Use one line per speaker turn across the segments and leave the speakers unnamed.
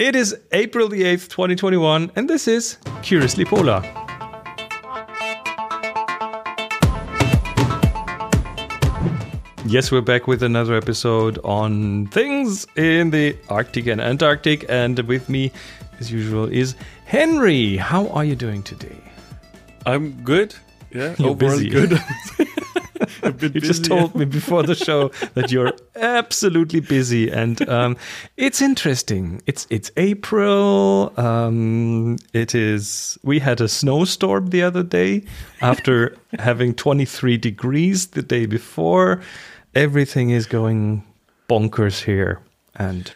It is April the 8th, 2021, and this is Curiously Polar. Yes, we're back with another episode on things in the Arctic and Antarctic, and with me, as usual, is Henry. How are you doing today?
I'm good. Yeah,
You're
overall
busy.
good.
You just told me before the show that you're absolutely busy, and um, it's interesting. It's it's April. Um, it is. We had a snowstorm the other day after having 23 degrees the day before. Everything is going bonkers here, and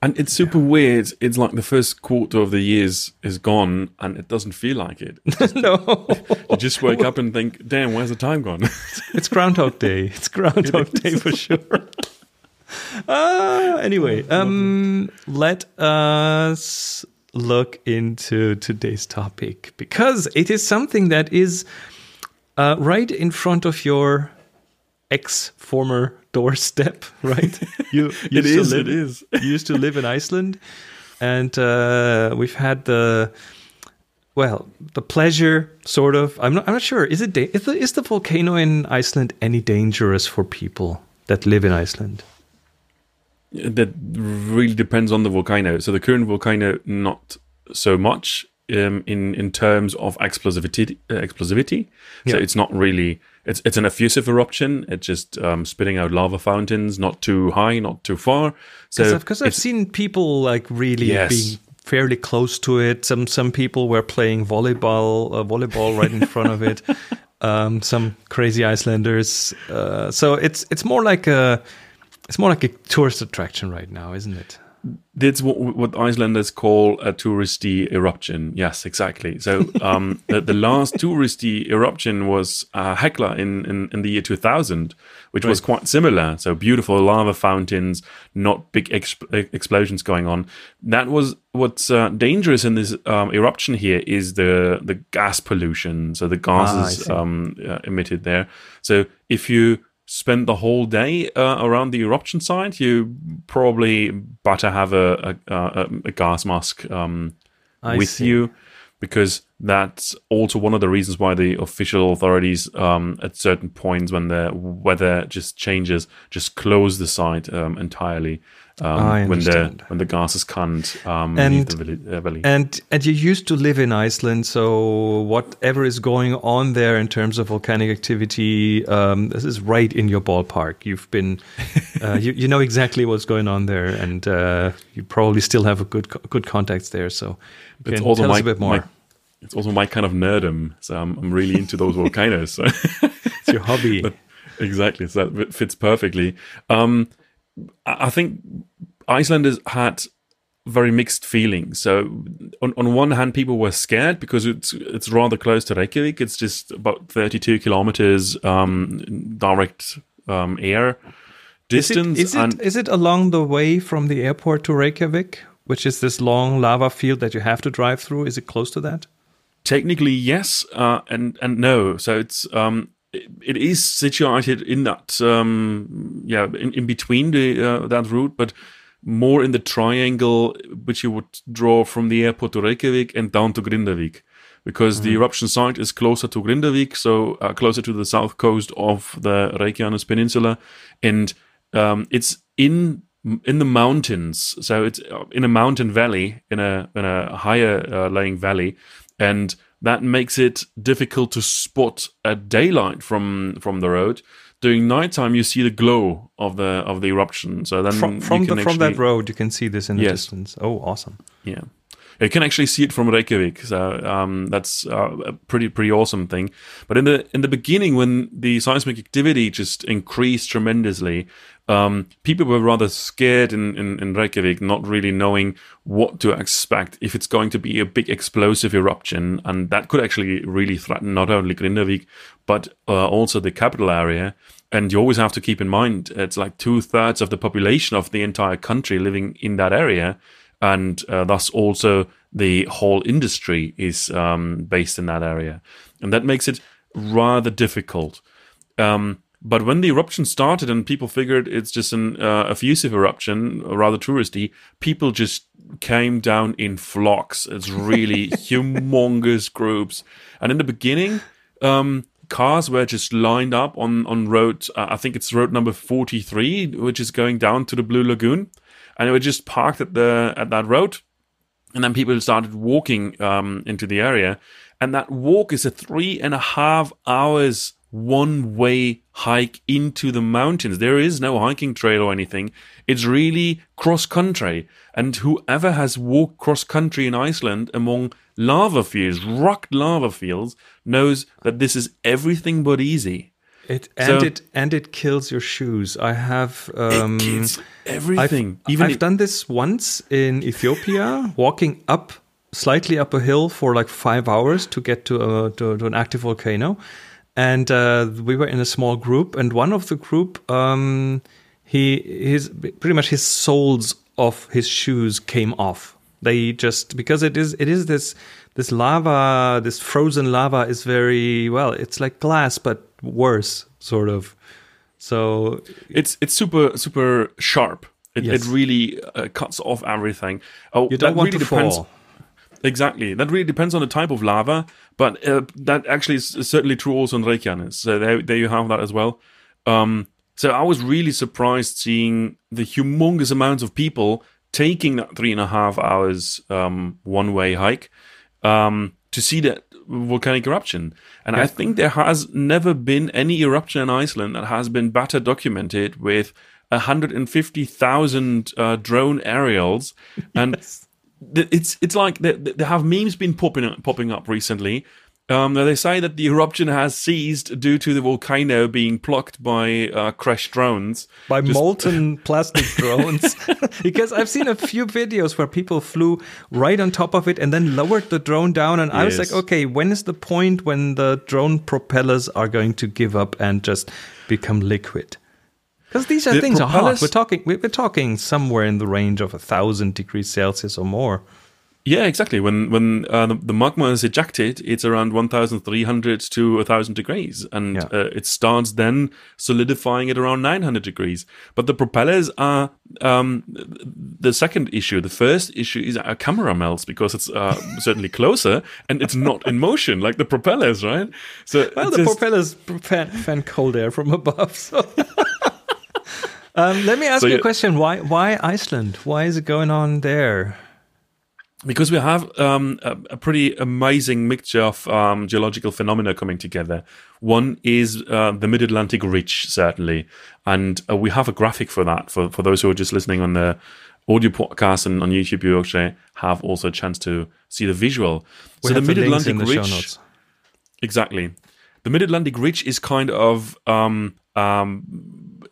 and it's super weird. It's like the first quarter of the years is gone, and it doesn't feel like it.
no,
You just wake up and think, "Damn, where's the time gone?"
it's Groundhog Day. It's Groundhog Day for sure. Uh, anyway, um, let us look into today's topic because it is something that is uh, right in front of your ex former doorstep, right? You
It
used to live-
it is.
you used to live in Iceland, and uh, we've had the well, the pleasure, sort of. I'm not. I'm not sure. Is it? Da- is, the, is the volcano in Iceland any dangerous for people that live in Iceland?
that really depends on the volcano. So the current volcano, not so much um, in in terms of explosivity. Uh, explosivity. So
Yeah.
it's not really. It's it's an effusive eruption. It's just um, spitting out lava fountains, not too high, not too far. So
Because I've
it's-
seen people like really
Yes.
being fairly close to it. Some some people were playing volleyball uh, volleyball right in front of it. Um, some crazy Icelanders. Uh, so it's it's more like a it's more like a tourist attraction right now, isn't it?
That's what, what Icelanders call a touristy eruption. Yes, exactly. So um, the, the last touristy eruption was uh, Hekla in, in, in the year 2000, which was quite similar. So beautiful lava fountains, not big exp- explosions going on. That was what's uh, dangerous in this um, eruption here is the the gas pollution. So the gases
see.
um, uh, emitted there. So if you spend the whole day uh, around the eruption site, you probably better have a a, a, a gas mask um, with
see.
you because that's also one of the reasons why the official authorities um, at certain points when the weather just changes just close the site um, entirely um, when the when the gases can't um,
And-
the valley, uh, valley.
And and you used to live in Iceland, so whatever is going on there in terms of volcanic activity, um, this is right in your ballpark. You've been, uh, you you know exactly what's going on there, and uh, you probably still have a good good contacts there. So
it's also
tell
my,
a bit more.
my it's also my kind of nerdum, so I'm, I'm really into those volcanoes. So.
it's your hobby.
But exactly, so that fits perfectly. Um, I think Icelanders had very mixed feelings. So on, on one hand, people were scared because it's it's rather close to Reykjavik. It's just about 32 kilometers um, direct um, air
is it,
distance.
is, it, is it along the way from the airport to Reykjavik, which is this long lava field that you have to drive through? Is it close to that?
Technically, yes, uh, and and no. So it's um, it, it is situated in that um, yeah in, in between the uh, that route, but more in the triangle which you would draw from the airport to Reykjavik and down to Grindavik, because the eruption site is closer to Grindavik, so uh, closer to the south coast of the Reykjanes Peninsula, and um, it's in in the mountains. So it's uh, in a mountain valley, in a in a higher uh, laying valley, and that makes it difficult to spot at daylight from from the road. During nighttime, you see the glow of the of the eruption. So then
From,
you
from the
can
from that road, you can see this in the
Yes.
distance. Oh, awesome!
yeah. You can actually see it from Reykjavik, so um, that's uh, a pretty pretty awesome thing. But in the in the beginning, when the seismic activity just increased tremendously, um, people were rather scared in, in, in Reykjavik, not really knowing what to expect if it's going to be a big explosive eruption, and that could actually really threaten not only Grindavik but uh, also the capital area. And you always have to keep in mind it's like two thirds of the population of the entire country living in that area and uh, thus also the whole industry is um, based in that area, and that makes it rather difficult. Um, But when the eruption started and people figured it's just an uh, effusive eruption, rather touristy, people just came down in flocks. It's really humongous groups. And in the beginning, um, cars were just lined up on on road. Uh, I think it's road number forty three, which is going down to the Blue Lagoon, and they were just parked at the at that road. And then people started walking um, into the area, and that walk is a three and a half hours one way hike into the mountains. There is no hiking trail or anything. It's really cross country. And whoever has walked cross country in Iceland among lava fields, rock lava fields, knows that this is everything but easy.
It and so, it and it kills your shoes. I have um,
it kills everything.
I've,
Even
I've done this once in Ethiopia, walking up slightly up a hill for like five hours to get to, a, to, to an active volcano and uh, we were in a small group, and one of the group, um, he his pretty much his soles of his shoes came off. They just because it is it is this this lava, this frozen lava is very well. It's like glass, but worse, sort of. So
it's it's super super sharp. It, yes. it really uh, cuts off everything.
Oh, you don't want really to depends. fall.
Exactly. That really depends on the type of lava, but uh, that actually is certainly true also in Reykjanes. So there, there you have that as well. Um, so I was really surprised seeing the humongous amounts of people taking that three and a half hours um, one way hike um, to see that volcanic eruption. And yeah. I think there has never been any eruption in Iceland that has been better documented with 150,000 uh, drone aerials. And yes it's it's like there, there have memes been popping up, popping up recently. Um, they say that the eruption has ceased due to the volcano being plucked by uh, crashed drones.
By Just molten plastic drones. because I've seen a few videos where people flew right on top of it and then lowered the drone down. And yes. I was like, okay, when is the point when the drone propellers are going to give up and just become liquid? Because these are the things are hot. We're talking we're talking somewhere in the range of a thousand degrees Celsius or more.
Yeah, exactly. When when uh, the, the, magma is ejected, it's around 1,300 to 1,000 degrees, and yeah. uh, it starts then solidifying at around 900 degrees. But the propellers are um, the second issue. The first issue is our camera melts because it's uh, certainly closer and it's not in motion like the propellers, right?
So well, the just... propellers fan, fan cold air from above. So. Um, let me ask so, you a question. Why why Iceland? Why is it going on there?
Because we have um, a, a, pretty amazing mixture of um, geological phenomena coming together. One is uh, the Mid Atlantic Ridge, certainly, and uh, we have a graphic for that. For for those who are just listening on the audio podcast and on YouTube, you actually have also a chance to see the visual.
We so the Mid Atlantic Ridge,
exactly. The Mid Atlantic Ridge is kind of um, um,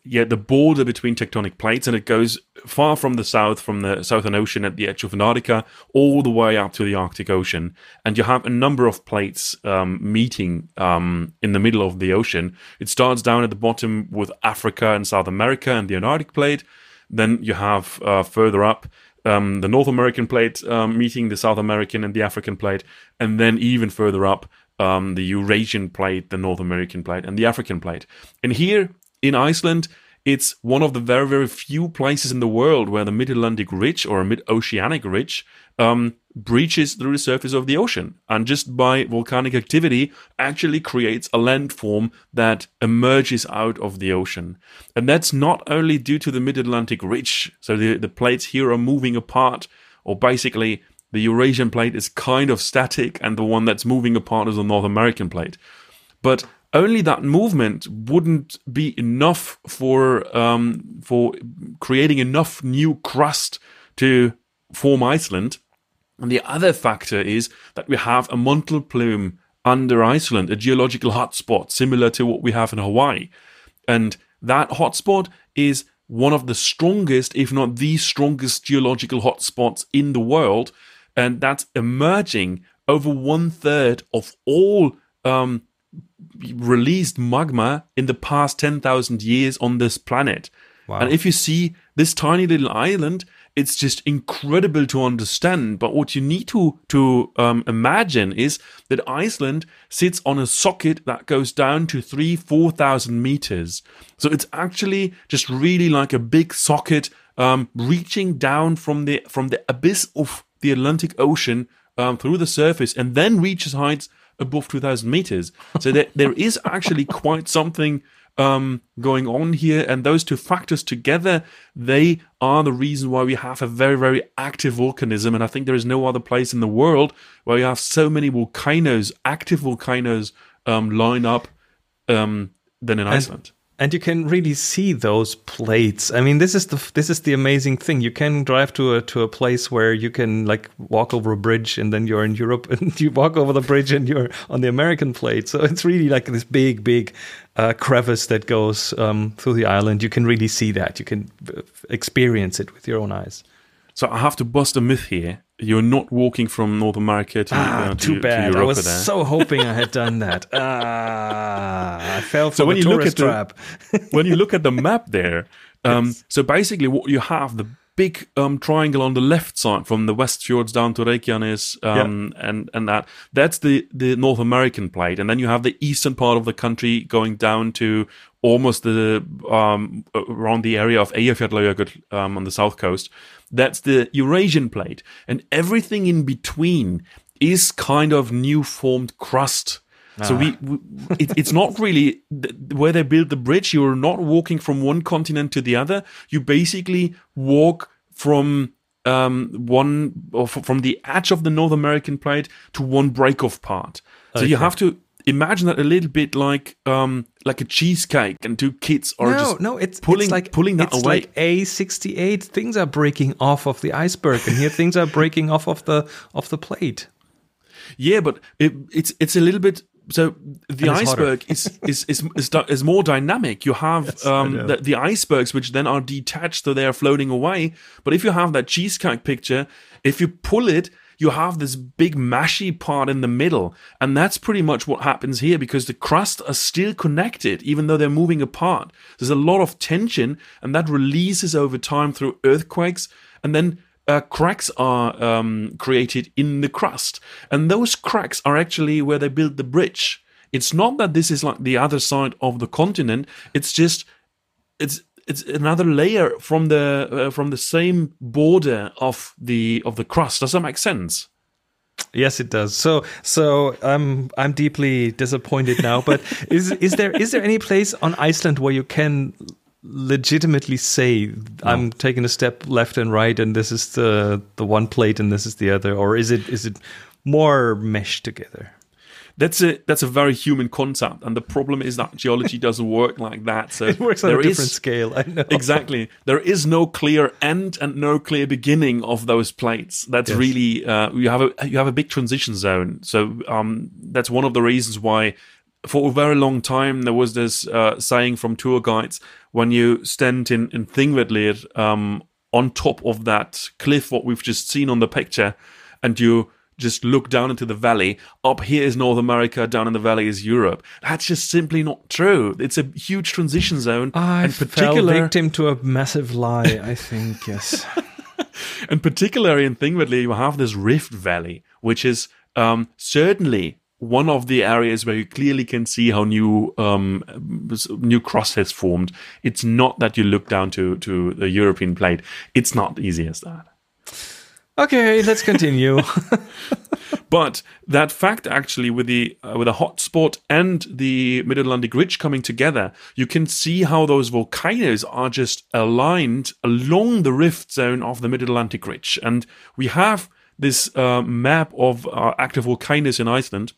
yeah, the border between tectonic plates, and it goes far from the south, from the Southern Ocean at the edge of Antarctica, all the way up to the Arctic Ocean. And you have a number of plates um, meeting um, in the middle of the ocean. It starts down at the bottom with Africa and South America and the Antarctic plate. Then you have uh, further up um, the North American plate um, meeting the South American and the African plate, and then even further up um, the Eurasian plate, the North American plate, and the African plate. And here in Iceland, it's one of the very, very few places in the world where the mid Atlantic ridge or mid oceanic ridge um, breaches through the surface of the ocean. And just by volcanic activity, actually creates a landform that emerges out of the ocean. And that's not only due to the mid Atlantic ridge. So the, the plates here are moving apart, or basically, the Eurasian plate is kind of static, and the one that's moving apart is the North American plate. But only that movement wouldn't be enough for um, for creating enough new crust to form Iceland. And the other factor is that we have a mantle plume under Iceland, a geological hotspot similar to what we have in Hawaii. And that hotspot is one of the strongest, if not the strongest, geological hotspots in the world. And that's emerging over one third of all um, released magma in the past 10,000 years on this planet. Wow. And if you see this tiny little island, it's just incredible to understand. But what you need to to um, imagine is that Iceland sits on a socket that goes down to three, four thousand meters. So it's actually just really like a big socket um, reaching down from the from the abyss of the Atlantic Ocean um, through the surface, and then reaches heights above two thousand meters. So there, there is actually quite something um, going on here, and those two factors together, they are the reason why we have a very, very active volcanism. And I think there is no other place in the world where you have so many volcanoes, active volcanoes, um, line up um, than in Iceland
and you can really see those plates. I mean, this is the this is the amazing thing. You can drive to a to a place where you can like walk over a bridge, and then you're in Europe, and you walk over the bridge, and you're on the American plate. So it's really like this big, big uh, crevice that goes um, through the island. You can really see that. You can uh, experience it with your own eyes.
So I have to bust a myth here. You're not walking from North America to,
ah,
uh, to
too bad.
To
I was
there.
so hoping I had done that. Ah, I fell for
so when
the
you look
tourist
at
trap.
The, when you look at the map there, um,
Yes.
so basically what you have the big um, triangle on the left side from the West Fjords down to Reykjanes um, and and that that's the the North American plate, and then you have the eastern part of the country going down to almost the um, around the area of Eyjafjallajökull um, on the south coast. That's the Eurasian plate, and everything in between is kind of new formed crust. So we, we it, it's not really th- where they build the bridge. You're not walking from one continent to the other. You basically walk from um, one or f- from the edge of the North American plate to one break-off part. So you have to imagine that a little bit like um, like a cheesecake, and two kids are
no,
just
no, it's
pulling
it's like
pulling that
it's
away.
like A sixty eight. Things are breaking off of the iceberg, and here things are breaking off of the of the plate.
Yeah, but it, it's it's a little bit. So the
And it's hotter.
iceberg is, is is is is more dynamic. You have
I
um, the, the icebergs which then are detached, so they are floating away. But if you have that cheesecake picture, if you pull it, you have this big mashy part in the middle, and that's pretty much what happens here because the crust are still connected, even though they're moving apart. There's a lot of tension, and that releases over time through earthquakes, and then uh, cracks are um, created in the crust, and those cracks are actually where they build the bridge. It's not that this is like the other side of the continent. It's just it's it's another layer from the uh, from the same border of the of the crust. Does that make sense?
Yes, it does. So, so I'm I'm deeply disappointed now. But is is there is there any place on Iceland where you can legitimately say I'm taking a step left and right, and this is the the one plate and this is the other, or is it is it more meshed together?
That's a that's a very human concept, and the problem is that geology doesn't work like that. So
It works on
there
a different
is-
scale. I know
exactly. There is no clear end and no clear beginning of those plates. That's
Yes.
really uh, you have a you have a big transition zone. So um, that's one of the reasons why, for a very long time, there was this uh, saying from tour guides: when you stand in in Thingvellir um, on top of that cliff, what we've just seen on the picture, and you just look down into the valley. Up here is North America, down in the valley is Europe. That's just simply not true. It's a huge transition zone,
I
and
fell
particular
victim to a massive lie. I think yes.
and particularly in Thingvellir, you have this rift valley, which is um, certainly one of the areas where you clearly can see how new um, new crust has formed. It's not that you look down to to the European plate. It's not easy as that.
Okay, let's continue.
But that fact, actually, with the uh, with the hotspot and the Mid Atlantic Ridge coming together, you can see how those volcanoes are just aligned along the rift zone of the Mid Atlantic Ridge, and we have this uh, map of uh, active volcanoes in Iceland,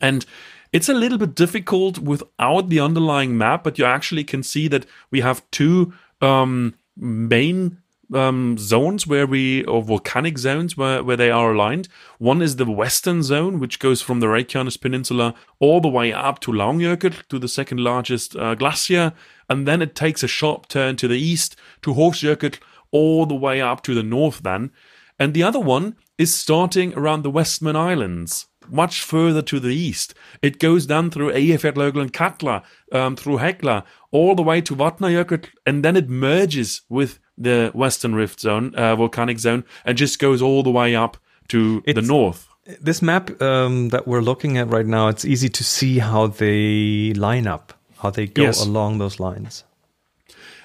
and it's a little bit difficult without the underlying map, but you actually can see that we have two um, main um, zones where we, or volcanic zones where, where they are aligned. One is the western zone, which goes from the Reykjanes Peninsula all the way up to Langjökull, to the second largest uh, glacier, and then it takes a sharp turn to the east to Hofsjökull, all the way up to the north then. And the other one is starting around the Westman Islands, much further to the east. It goes down through Eyjafjallajökull and Katla, um, through Hekla, all the way to Vatnajökull, and then it merges with the Western Rift Zone, uh, volcanic zone, and just goes all the way up to the north.
This map um, that we're looking at right now, it's easy to see how they line up, how they go
Yes.
along those lines.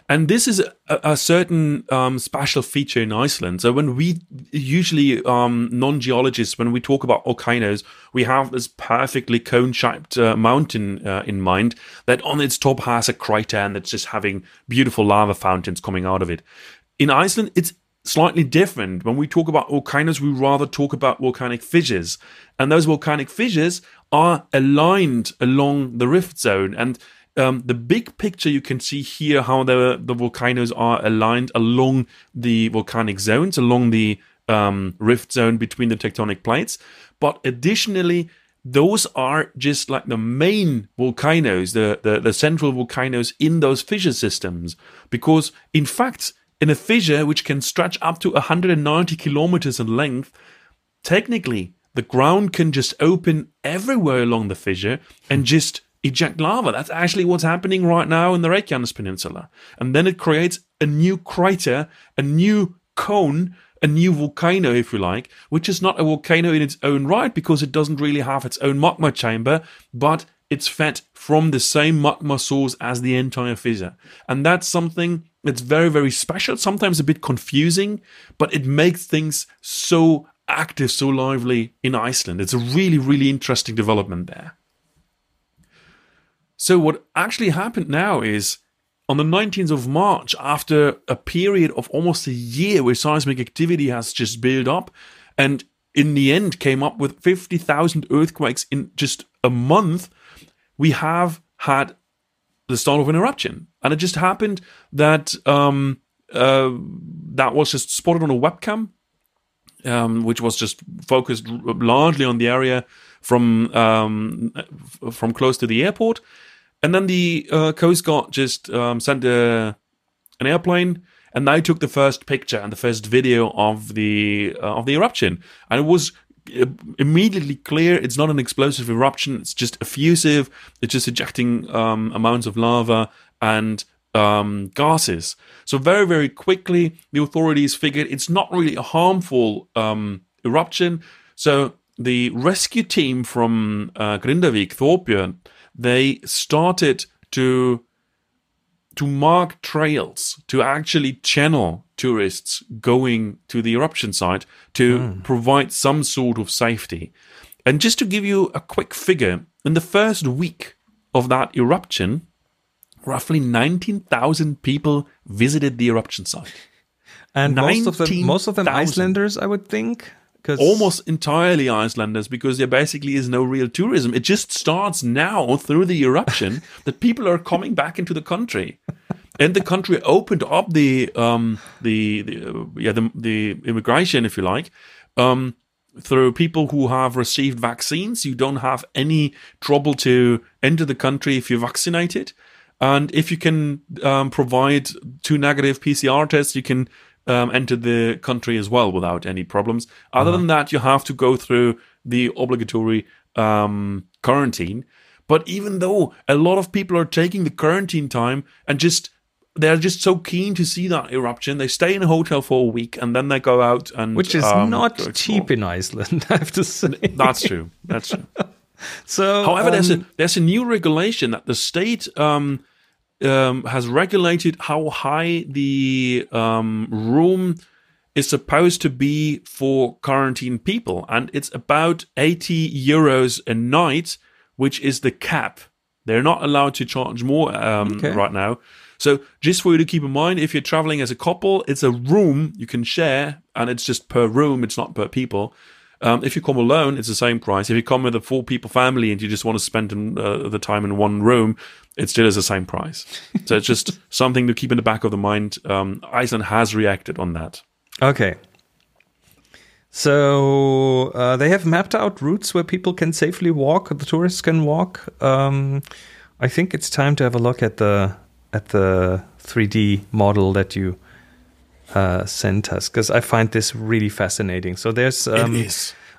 And this is a, a certain um, special feature in Iceland. So when we usually um, non-geologists, when we talk about volcanoes, we have this perfectly cone-shaped uh, mountain uh, in mind that on its top has a crater and it's just having beautiful lava fountains coming out of it. In Iceland, it's slightly different. When we talk about volcanoes, we rather talk about volcanic fissures, and those volcanic fissures are aligned along the rift zone and um, the big picture you can see here how the the volcanoes are aligned along the volcanic zones along the um, rift zone between the tectonic plates. But additionally those are just like the main volcanoes the, the the central volcanoes in those fissure systems. Because in fact in a fissure which can stretch up to 190 kilometers in length technically the ground can just open everywhere along the fissure and just eject lava. That's actually what's happening right now in the Reykjanes Peninsula. And then it creates a new crater, a new cone, a new volcano, if you like, which is not a volcano in its own right because it doesn't really have its own magma chamber, but it's fed from the same magma source as the entire fissure. And that's something that's very, very special, sometimes a bit confusing, but it makes things so active, so lively in Iceland. It's a really, really interesting development there. So, what actually happened now is on the 19th of March, after a period of almost a year where seismic activity has just built up, and in the end came up with 50,000 earthquakes in just a month, we have had the start of an eruption. And it just happened that um, uh, that was just spotted on a webcam, um, which was just focused largely on the area from um, from close to the airport. And then the uh, Coast Guard just um, sent a, an airplane, and they took the first picture and the first video of the uh, of the eruption, and it was uh, immediately clear it's not an explosive eruption; it's just effusive. It's just ejecting um, amounts of lava and um, gases. So very very quickly, the authorities figured it's not really a harmful um, eruption. So the rescue team from uh, Grindavik, Thorbjörn, they started to to mark trails to actually channel tourists going to the eruption site to provide some sort of safety. And just to give you a quick figure, in the first week of that eruption, roughly 19,000 people visited the eruption site.
And most of them, most of them
19,000.
Icelanders, I would think. Because
almost entirely Icelanders because there basically is no real tourism. It just starts now through the eruption that people are coming back into the country. And the country opened up the um, the, the uh, yeah the, the immigration, if you like, um, through people who have received vaccines. You don't have any trouble to enter the country if you're vaccinated, and if you can um, provide two negative PCR tests, you can um, enter the country as well without any problems. Other than that, you have to go through the obligatory um, quarantine. But even though a lot of people are taking the quarantine time and just they're just so keen to see that eruption, they stay in a hotel for a week and then they go out and
which is
um,
not cheap in Iceland, I have to say.
That's true. That's true.
So,
However, there's a
um,
there's a new regulation that the state um, um, has regulated how high the um, room is supposed to be for quarantine people, and it's about 80 euros a night, which is the cap. They're not allowed to charge more um,
Okay.
right now. So, just for you to keep in mind, if you're traveling as a couple, it's a room you can share, and it's just per room, it's not per people. Um, if you come alone, it's the same price. If you come with a four people family and you just want to spend in, uh, the time in one room, it still is the same price. so it's just something to keep in the back of the mind. Um, Iceland has reacted on that.
Okay. So uh, they have mapped out routes where people can safely walk, the tourists can walk. Um, I think it's time to have a look at the at the 3D model that you uh, sent us because I find this really fascinating. So there's um.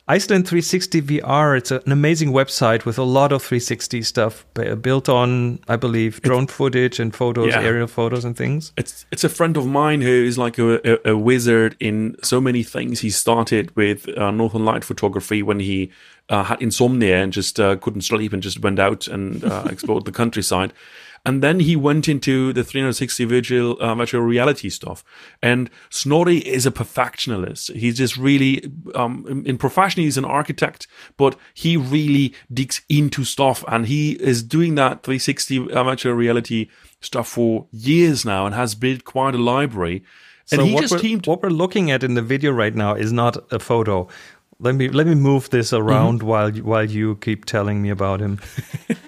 Iceland 360 VR. It's an amazing website with a lot of 360 stuff built on, I believe, drone footage and photos,
Yeah.
aerial photos and things.
It's it's a friend of mine who is like a, a, a wizard in so many things. He started with uh, Northern Light photography when he uh, had insomnia and just uh, couldn't sleep and just went out and uh, explored the countryside. And then he went into the 360 virtual uh, virtual reality stuff. And Snorri is a perfectionist. He's just really um, in, in profession he's an architect, but he really digs into stuff, and he is doing that 360 uh, virtual reality stuff for years now and has built quite a library. And
So
he
what
just teamed.
what we're looking at in the video right now is not a photo. Let me let me move this around
Mm-hmm.
while you, while you keep telling me about him.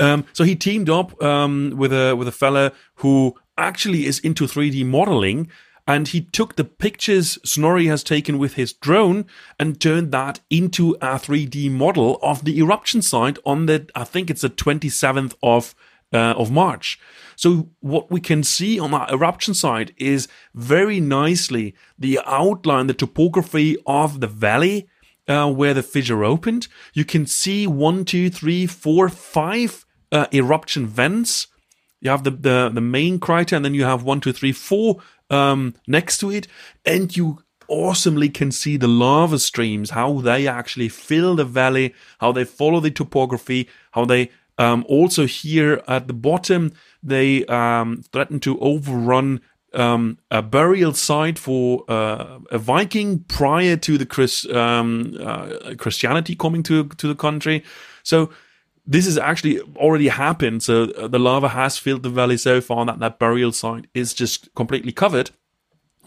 Um, so he teamed up um, with a with a fella who actually is into 3D modeling, and he took the pictures Snorri has taken with his drone and turned that into a 3D model of the eruption site on the I think it's the 27th of uh, of March. So what we can see on that eruption site is very nicely the outline, the topography of the valley uh, where the fissure opened. You can see one, two, three, four, five uh, eruption vents. You have the, the the main crater, and then you have one, two, three, four um, next to it, and you awesomely can see the lava streams, how they actually fill the valley, how they follow the topography, how they um, also here at the bottom they um, threaten to overrun um, a burial site for uh, a Viking prior to the Chris, um, uh, Christianity coming to to the country. So this has actually already happened. So uh, the lava has filled the valley so far that that burial site is just completely covered.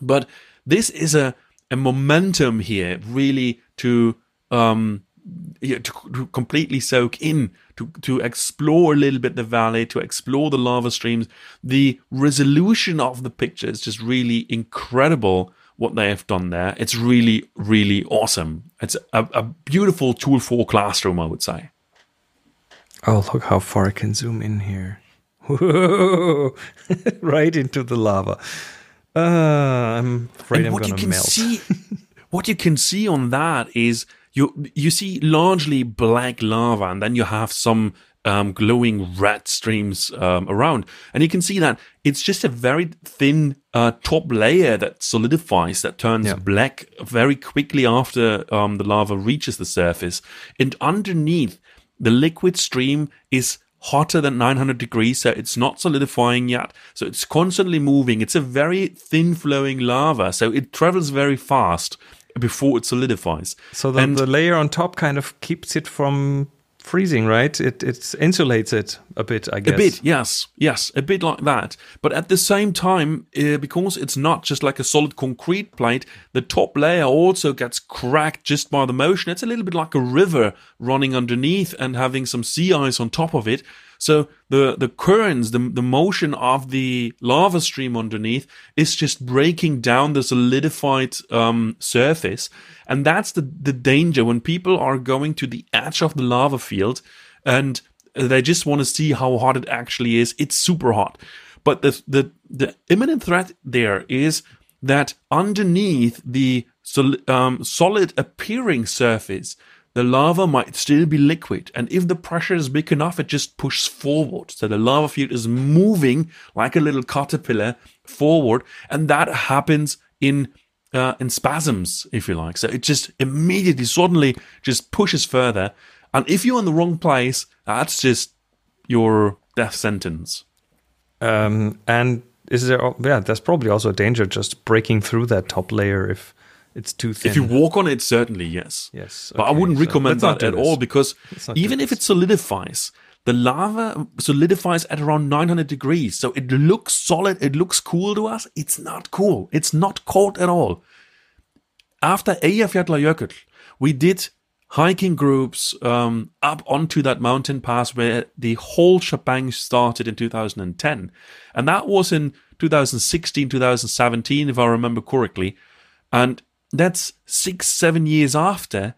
But this is a a momentum here, really to um to, to completely soak in, to to explore a little bit the valley, to explore the lava streams. The resolution of the picture is just really incredible. What they have done there, it's really, really awesome. It's a, a beautiful tool for classroom, I would say.
Oh, look how far I can zoom in here. Whoa, right into the lava. Uh, I'm afraid
and
I'm
what you
gonna
can
melt.
see what you can see on that is you you see largely black lava and then you have some um, glowing red streams um, around and you can see that it's just a very thin uh, top layer that solidifies that turns
Yeah.
black very quickly after um, the lava reaches the surface and underneath the liquid stream is hotter than 900 degrees, so it's not solidifying yet. So it's constantly moving. It's a very thin flowing lava, so it travels very fast before it solidifies.
So the,
And-
the layer on top kind of keeps it from freezing, right? It it insulates it a bit, I guess.
A bit, yes, yes, a bit like that. But at the same time, uh, because it's not just like a solid concrete plate, the top layer also gets cracked just by the motion. It's a little bit like a river running underneath and having some sea ice on top of it. So the the currents, the the motion of the lava stream underneath is just breaking down the solidified um, surface, and that's the the danger when people are going to the edge of the lava field and they just want to see how hot it actually is. It's super hot. But the the the imminent threat there is that underneath the sol- um, solid appearing surface, the lava might still be liquid. And if the pressure is big enough, it just pushes forward. So the lava field is moving like a little caterpillar forward, and that happens in uh, in spasms, if you like. So it just immediately, suddenly, just pushes further. And if you're in the wrong place, that's just your death sentence.
Um, and is there? Yeah, there's probably also a danger just breaking through that top layer if it's too thin.
If you walk on it, certainly yes.
Yes,
but I wouldn't
so
recommend that at all because
Let's not do
even if it solidifies, the lava solidifies at around 900 degrees. So it looks solid, it looks cool to us. It's not cool. It's not cold at all. After Eyjafjallajökull, we did hiking groups um, up onto that mountain pass where the whole shebang started in 2010. And that was in 2016, 2017, if I remember correctly. And that's six, seven years after.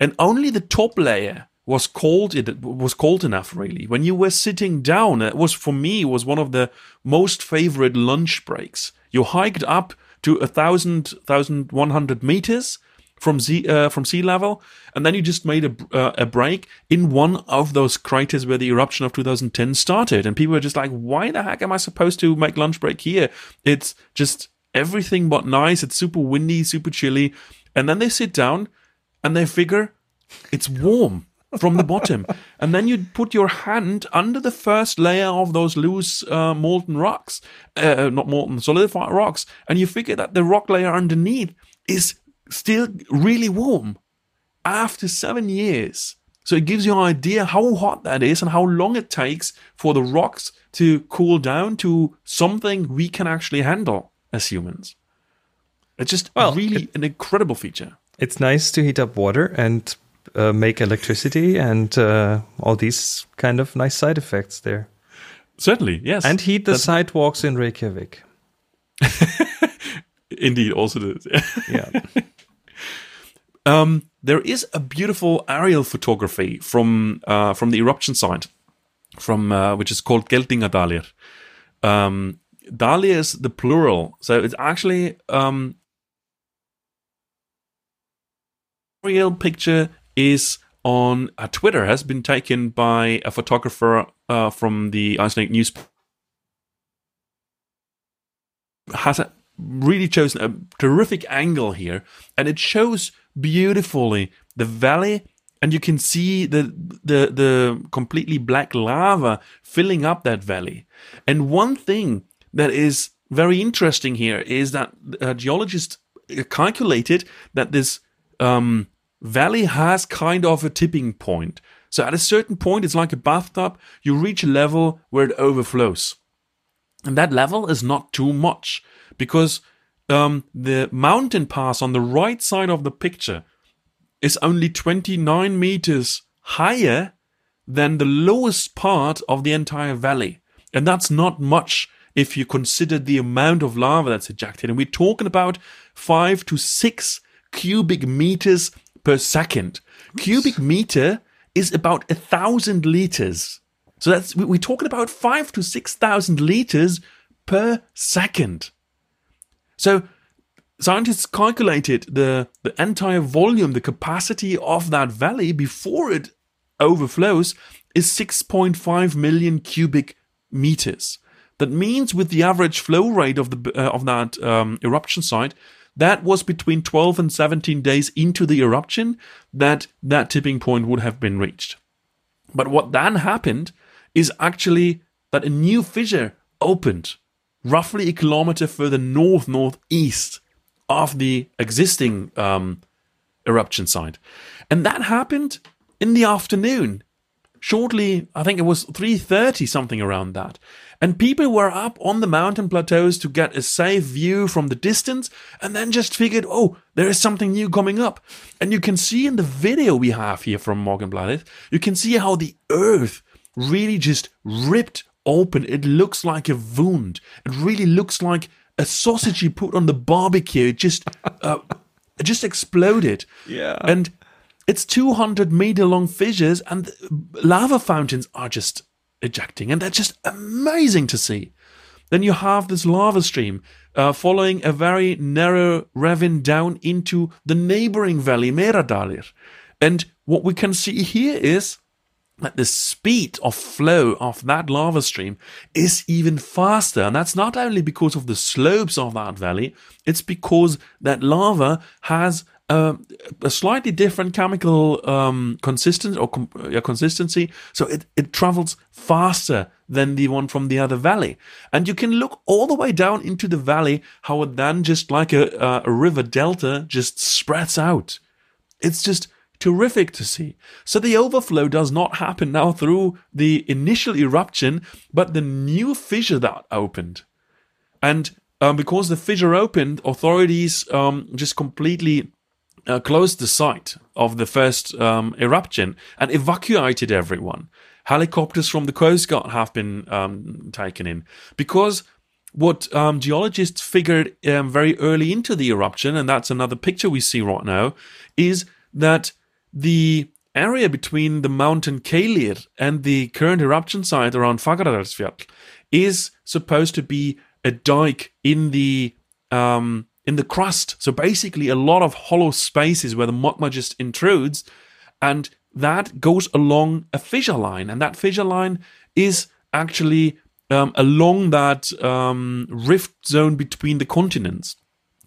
And only the top layer was cold it was cold enough really when you were sitting down it was for me was one of the most favorite lunch breaks you hiked up to a thousand thousand one hundred meters from sea uh, from sea level, and then you just made a uh, a break in one of those craters where the eruption of 2010 started, and people were just like, "Why the heck am I supposed to make lunch break here? It's just everything but nice. It's super windy, super chilly." And then they sit down, and they figure it's warm from the bottom, and then you put your hand under the first layer of those loose uh, molten rocks, uh, not molten solidified rocks, and you figure that the rock layer underneath is still really warm after seven years. So it gives you an idea how hot that is and how long it takes for the rocks to cool down to something we can actually handle as humans. It's just
Well,
really
it-
an incredible feature.
It's nice to heat up water and uh, make electricity and uh, all these kind of nice side effects there.
Certainly, yes.
And heat the
That's-
sidewalks in Reykjavik.
indeed also the
Yeah.
Um, there is a beautiful aerial photography from uh, from the eruption site, from uh, which is called Geldingadalur. Um, Dalir is the plural, so it's actually um, real picture is on uh, Twitter has been taken by a photographer uh, from the Icelandic news has a, really chosen a terrific angle here, and it shows beautifully the valley, and you can see the the the completely black lava filling up that valley. And one thing that is very interesting here is that uh, geologists calculated that this um, valley has kind of a tipping point. So at a certain point, it's like a bathtub. You reach a level where it overflows. And that level is not too much because um, the mountain pass on the right side of the picture is only 29 meters higher than the lowest part of the entire valley. And that's not much if you consider the amount of lava that's ejected. And we're talking about five to six cubic meters per second. Cubic meter is about a thousand liters. So that's we- we're talking about five to six thousand liters per second. So scientists calculated the, the entire volume, the capacity of that valley before it overflows is 6.5 million cubic meters. That means with the average flow rate of the uh, of that um, eruption site, that was between 12 and 17 days into the eruption that that tipping point would have been reached. But what then happened is actually that a new fissure opened roughly a kilometer further north northeast of the existing um, eruption site, and that happened in the afternoon. Shortly, I think it was three thirty something around that, and people were up on the mountain plateaus to get a safe view from the distance, and then just figured, oh, there is something new coming up, and you can see in the video we have here from Morgunblaðið, you can see how the earth really just ripped open. It looks like a wound. It really looks like a sausage you put on the barbecue. It just, uh, it just exploded.
Yeah.
And it's 200 meter long fissures, and lava fountains are just ejecting, and they're just amazing to see. Then you have this lava stream uh, following a very narrow ravine down into the neighboring valley, Meradalir. And what we can see here is that the speed of flow of that lava stream is even faster. And that's not only because of the slopes of that valley, it's because that lava has a, a slightly different chemical um, consistency or com- yeah, consistency. So it, it travels faster than the one from the other valley. And you can look all the way down into the valley, how it then just like a, uh, a river delta just spreads out. It's just terrific to see. So the overflow does not happen now through the initial eruption, but the new fissure that opened. And um, because the fissure opened, authorities um, just completely uh, closed the site of the first um, eruption and evacuated everyone. Helicopters from the Coast Guard have been um, taken in because what um, geologists figured um, very early into the eruption, and that's another picture we see right now, is that the area between the mountain Keilir and the current eruption site around Fagradalsfjall is supposed to be a dike in the um, in the crust. So basically, a lot of hollow spaces where the magma just intrudes, and that goes along a fissure line, and that fissure line is actually um, along that um, rift zone between the continents.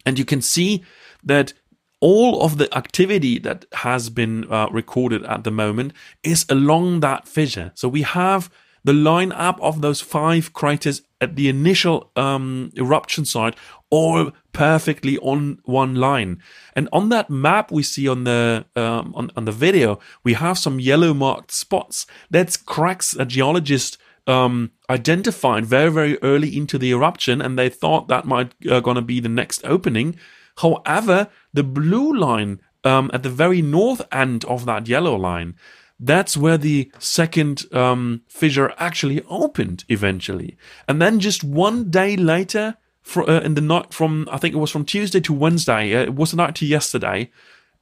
And you can see that all of the activity that has been uh, recorded at the moment is along that fissure. So we have the line up of those five craters at the initial um, eruption site all perfectly on one line. And on that map we see on the um, on, on the video, we have some yellow marked spots. That's cracks a geologist um, identified very very early into the eruption, and they thought that might uh, gonna be the next opening. However, the blue line um, at the very north end of that yellow line that's where the second um, fissure actually opened eventually. And then just one day later, for, uh, in the night from I think it was from Tuesday to Wednesday, uh, it was the night to yesterday,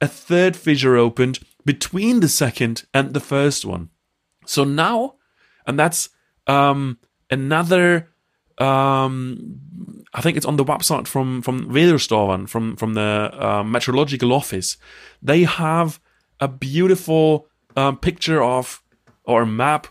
a third fissure opened between the second and the first one. So now, and that's um, another. Um, I think it's on the website from from Veðurstofan, from from the uh, meteorological office. They have a beautiful um, picture of or a map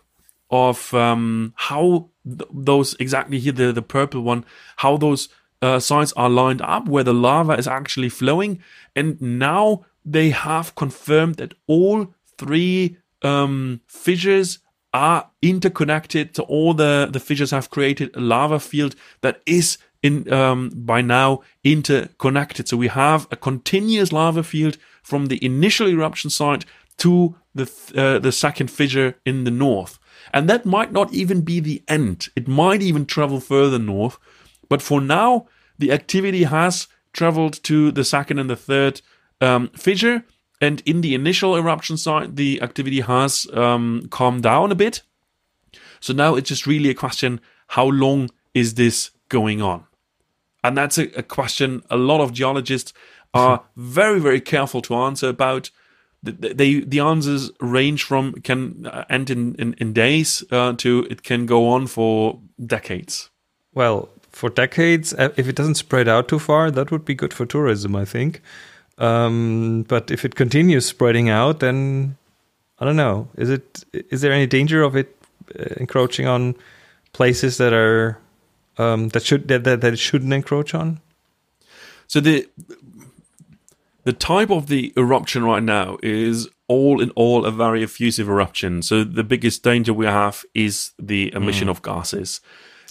of um, how th- those exactly here the the purple one how those uh, sites are lined up where the lava is actually flowing. And now they have confirmed that all three um, fissures are interconnected. So all the the fissures have created a lava field that is in um, by now interconnected. So we have a continuous lava field from the initial eruption site to the uh, the second fissure in the north. And that might not even be the end. It might even travel further north. But for now, the activity has traveled to the second and the third um, fissure. And in the initial eruption site, the activity has um, calmed down a bit. So now it's just really a question how long is this going on? And that's a, a question a lot of geologists are very, very careful to answer about they the answers range from can uh, end in in, in days uh, to it can go on for decades.
Well, for decades, uh, if it doesn't spread out too far, that would be good for tourism, I think. Um, but if it continues spreading out, then I don't know. Is it is there any danger of it uh, encroaching on places that are um, that should that, that that it shouldn't encroach on?
So the the type of the eruption right now is all in all a very effusive eruption. So the biggest danger we have is the emission mm. of gases.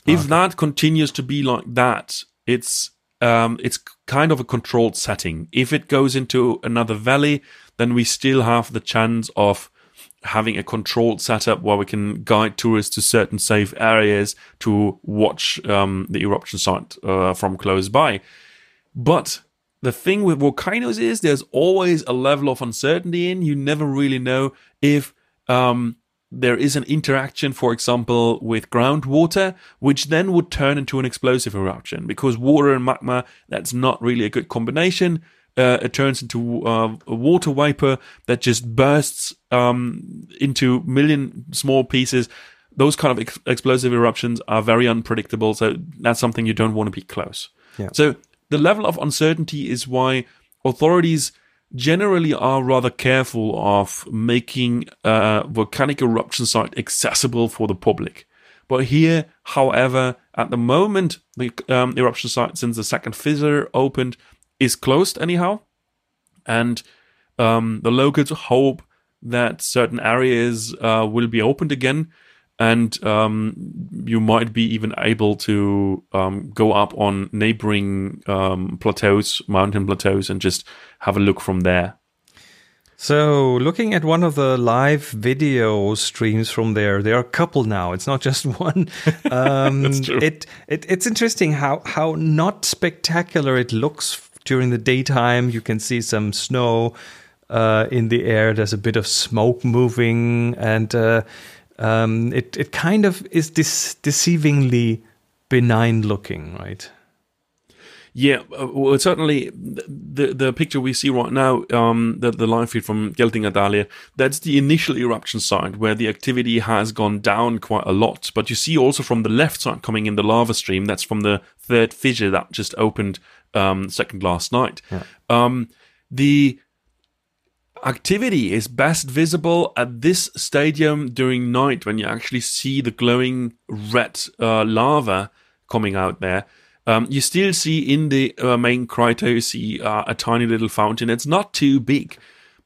If okay. that continues to be like that, it's um, it's kind of a controlled setting. If it goes into another valley, then we still have the chance of having a controlled setup where we can guide tourists to certain safe areas to watch um, the eruption site uh, from close by. But the thing with volcanoes is there's always a level of uncertainty in. You never really know if um, there is an interaction, for example, with groundwater, which then would turn into an explosive eruption because water and magma, that's not really a good combination. Uh, it turns into uh, a water vapor that just bursts um, into million small pieces. Those kind of ex- explosive eruptions are very unpredictable, so that's something you don't want to be close. Yeah. So the level of uncertainty is why authorities generally are rather careful of making a volcanic eruption site accessible for the public. But here, however, at the moment, the um, eruption site, since the second fissure opened, is closed anyhow. And um, the locals hope that certain areas uh, will be opened again and um, you might be even able to um, go up on neighboring um, plateaus, mountain plateaus, and just have a look from there.
So, looking at one of the live video streams from there, there are a couple now. It's not just one. Um, That's true. It, it it's interesting how how not spectacular it looks during the daytime. You can see some snow uh, in the air. There's a bit of smoke moving, and uh, um, it it kind of is this deceivingly benign looking, right?
Yeah, uh, well, certainly the the picture we see right now, um, the the live feed from Geldingadalur, that's the initial eruption site where the activity has gone down quite a lot. But you see also from the left side coming in the lava stream, that's from the third fissure that just opened um, second last night. Um, the activity is best visible at this stadium during night when you actually see the glowing red uh, lava coming out there. Um, you still see in the uh, main crater, you see uh, a tiny little fountain. It's not too big,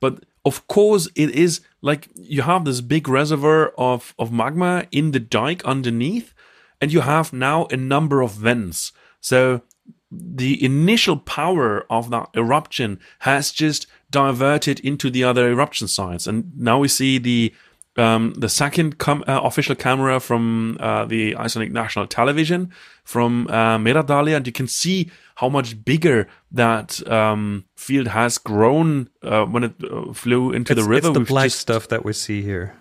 but of course, it is like you have this big reservoir of, of magma in the dike underneath, and you have now a number of vents. So the initial power of that eruption has just diverted into the other eruption sites, and now we see the um, the second com- uh, official camera from uh, the Icelandic National Television from uh, Meradalir, and you can see how much bigger that um, field has grown uh, when it uh, flew into
it's,
the river.
It's the
We've
black
just-
stuff that we see here.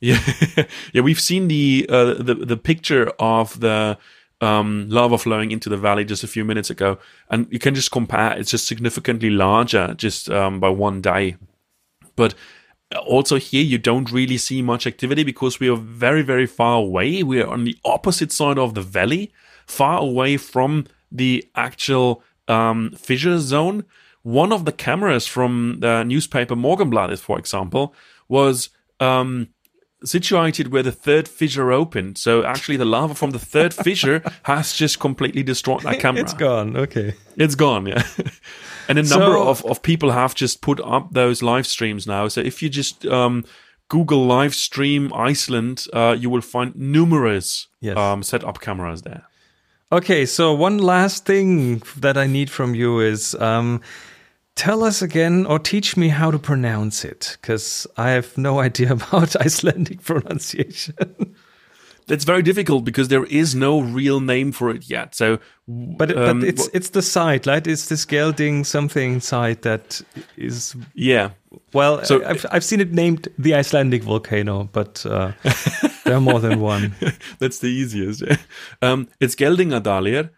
yeah, yeah, we've seen the uh, the the picture of the um, lava flowing into the valley just a few minutes ago, and you can just compare. It's just significantly larger just um, by one day, but also here you don't really see much activity because we are very very far away. We are on the opposite side of the valley, far away from the actual um, fissure zone. One of the cameras from the newspaper Morgunblaðið, for example, was um, situated where the third fissure opened. So actually, the lava from the third fissure has just completely destroyed that camera.
It's gone. Okay.
It's gone, yeah. and a number
So-
of, of people have just put up those live streams now. So if you just um, Google live stream Iceland, uh, you will find numerous
Yes.
um, set up cameras there.
Okay, so one last thing that I need from you is um, tell us again or teach me how to pronounce it because I have no idea about Icelandic pronunciation.
That's very difficult because there is no real name for it yet. So,
but
um,
but it's it's the site, right? It's this Gelding something site that is
yeah.
well.
So-
I've I've seen it named the Icelandic volcano, but uh, there are more than one.
That's the easiest. um, it's Geldingadalur.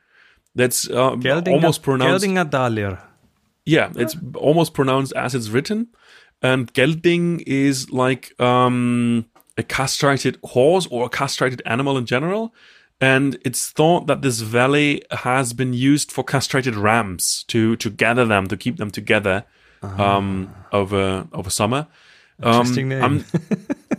That's uh,
Geldinga,
almost pronounced.
Geldingadalur.
Yeah, it's almost pronounced as it's written. And gelding is like um, a castrated horse or a castrated animal in general. And it's thought that this valley has been used for castrated rams to to gather them to keep them together um, over over summer. Um,
Interesting name.
I'm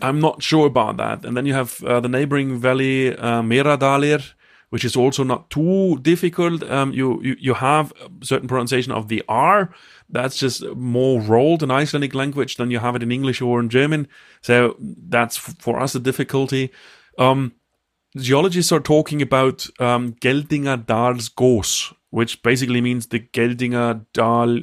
I'm not sure about that. And then you have uh, the neighboring valley, uh, Meradalir, which is also not too difficult. Um, you, you you have a certain pronunciation of the R. That's just more rolled in Icelandic language than you have it in English or in German. So that's for us a difficulty. Um, geologists are talking about um, Geldingadals which basically means the Geldinger Dal,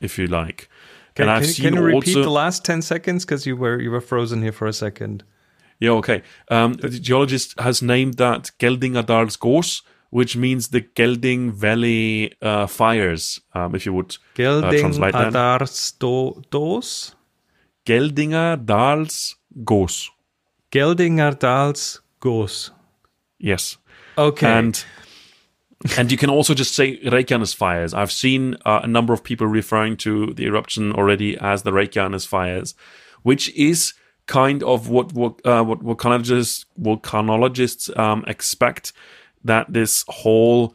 if you like.
Can,
and I've
can,
seen
can you repeat
also-
the last ten seconds because you were you were frozen here for a second?
Yeah, okay. Um, the geologist has named that Geldingadalsgos, which means the Gelding Valley uh, fires, um, if you would uh,
Gelding
translate that.
Adars do, dos.
Geldinger Dals Gos.
Geldinger
Yes.
Okay.
And and you can also just say Reykjanes fires. I've seen uh, a number of people referring to the eruption already as the Reykjanes fires, which is kind of what what uh, what volcanologists volcanologists um, expect that this whole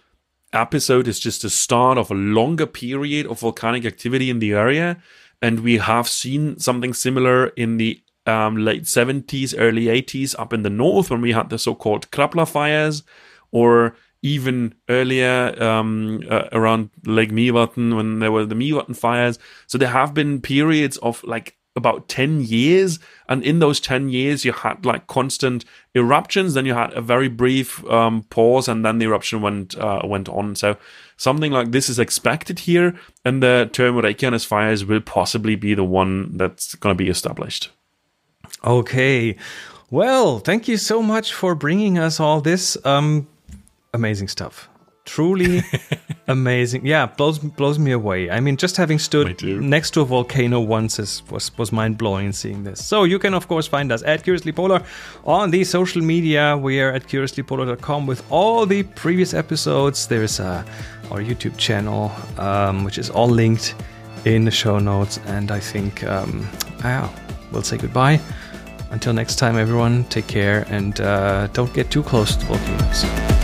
episode is just the start of a longer period of volcanic activity in the area, and we have seen something similar in the um, late 70s, early 80s up in the north when we had the so-called Krafla fires, or even earlier um, uh, around Lake Mývatn when there were the Mývatn fires. So there have been periods of like about 10 years and in those 10 years you had like constant eruptions then you had a very brief um, pause and then the eruption went uh, went on so something like this is expected here and the term Reykjanes fires will possibly be the one that's going to be established
okay. Well, thank you so much for bringing us all this um, amazing stuff. Truly amazing. Yeah, blows blows me away. I mean, just having stood next to a volcano once is, was was mind blowing seeing this. So you can of course find us at Curiously Polar on the social media. We are at curiouslypolar.com with all the previous episodes. There's uh, our YouTube channel, um, which is all linked in the show notes. And I think, um, yeah, we'll say goodbye. Until next time, everyone, take care and uh, don't get too close to volcanoes.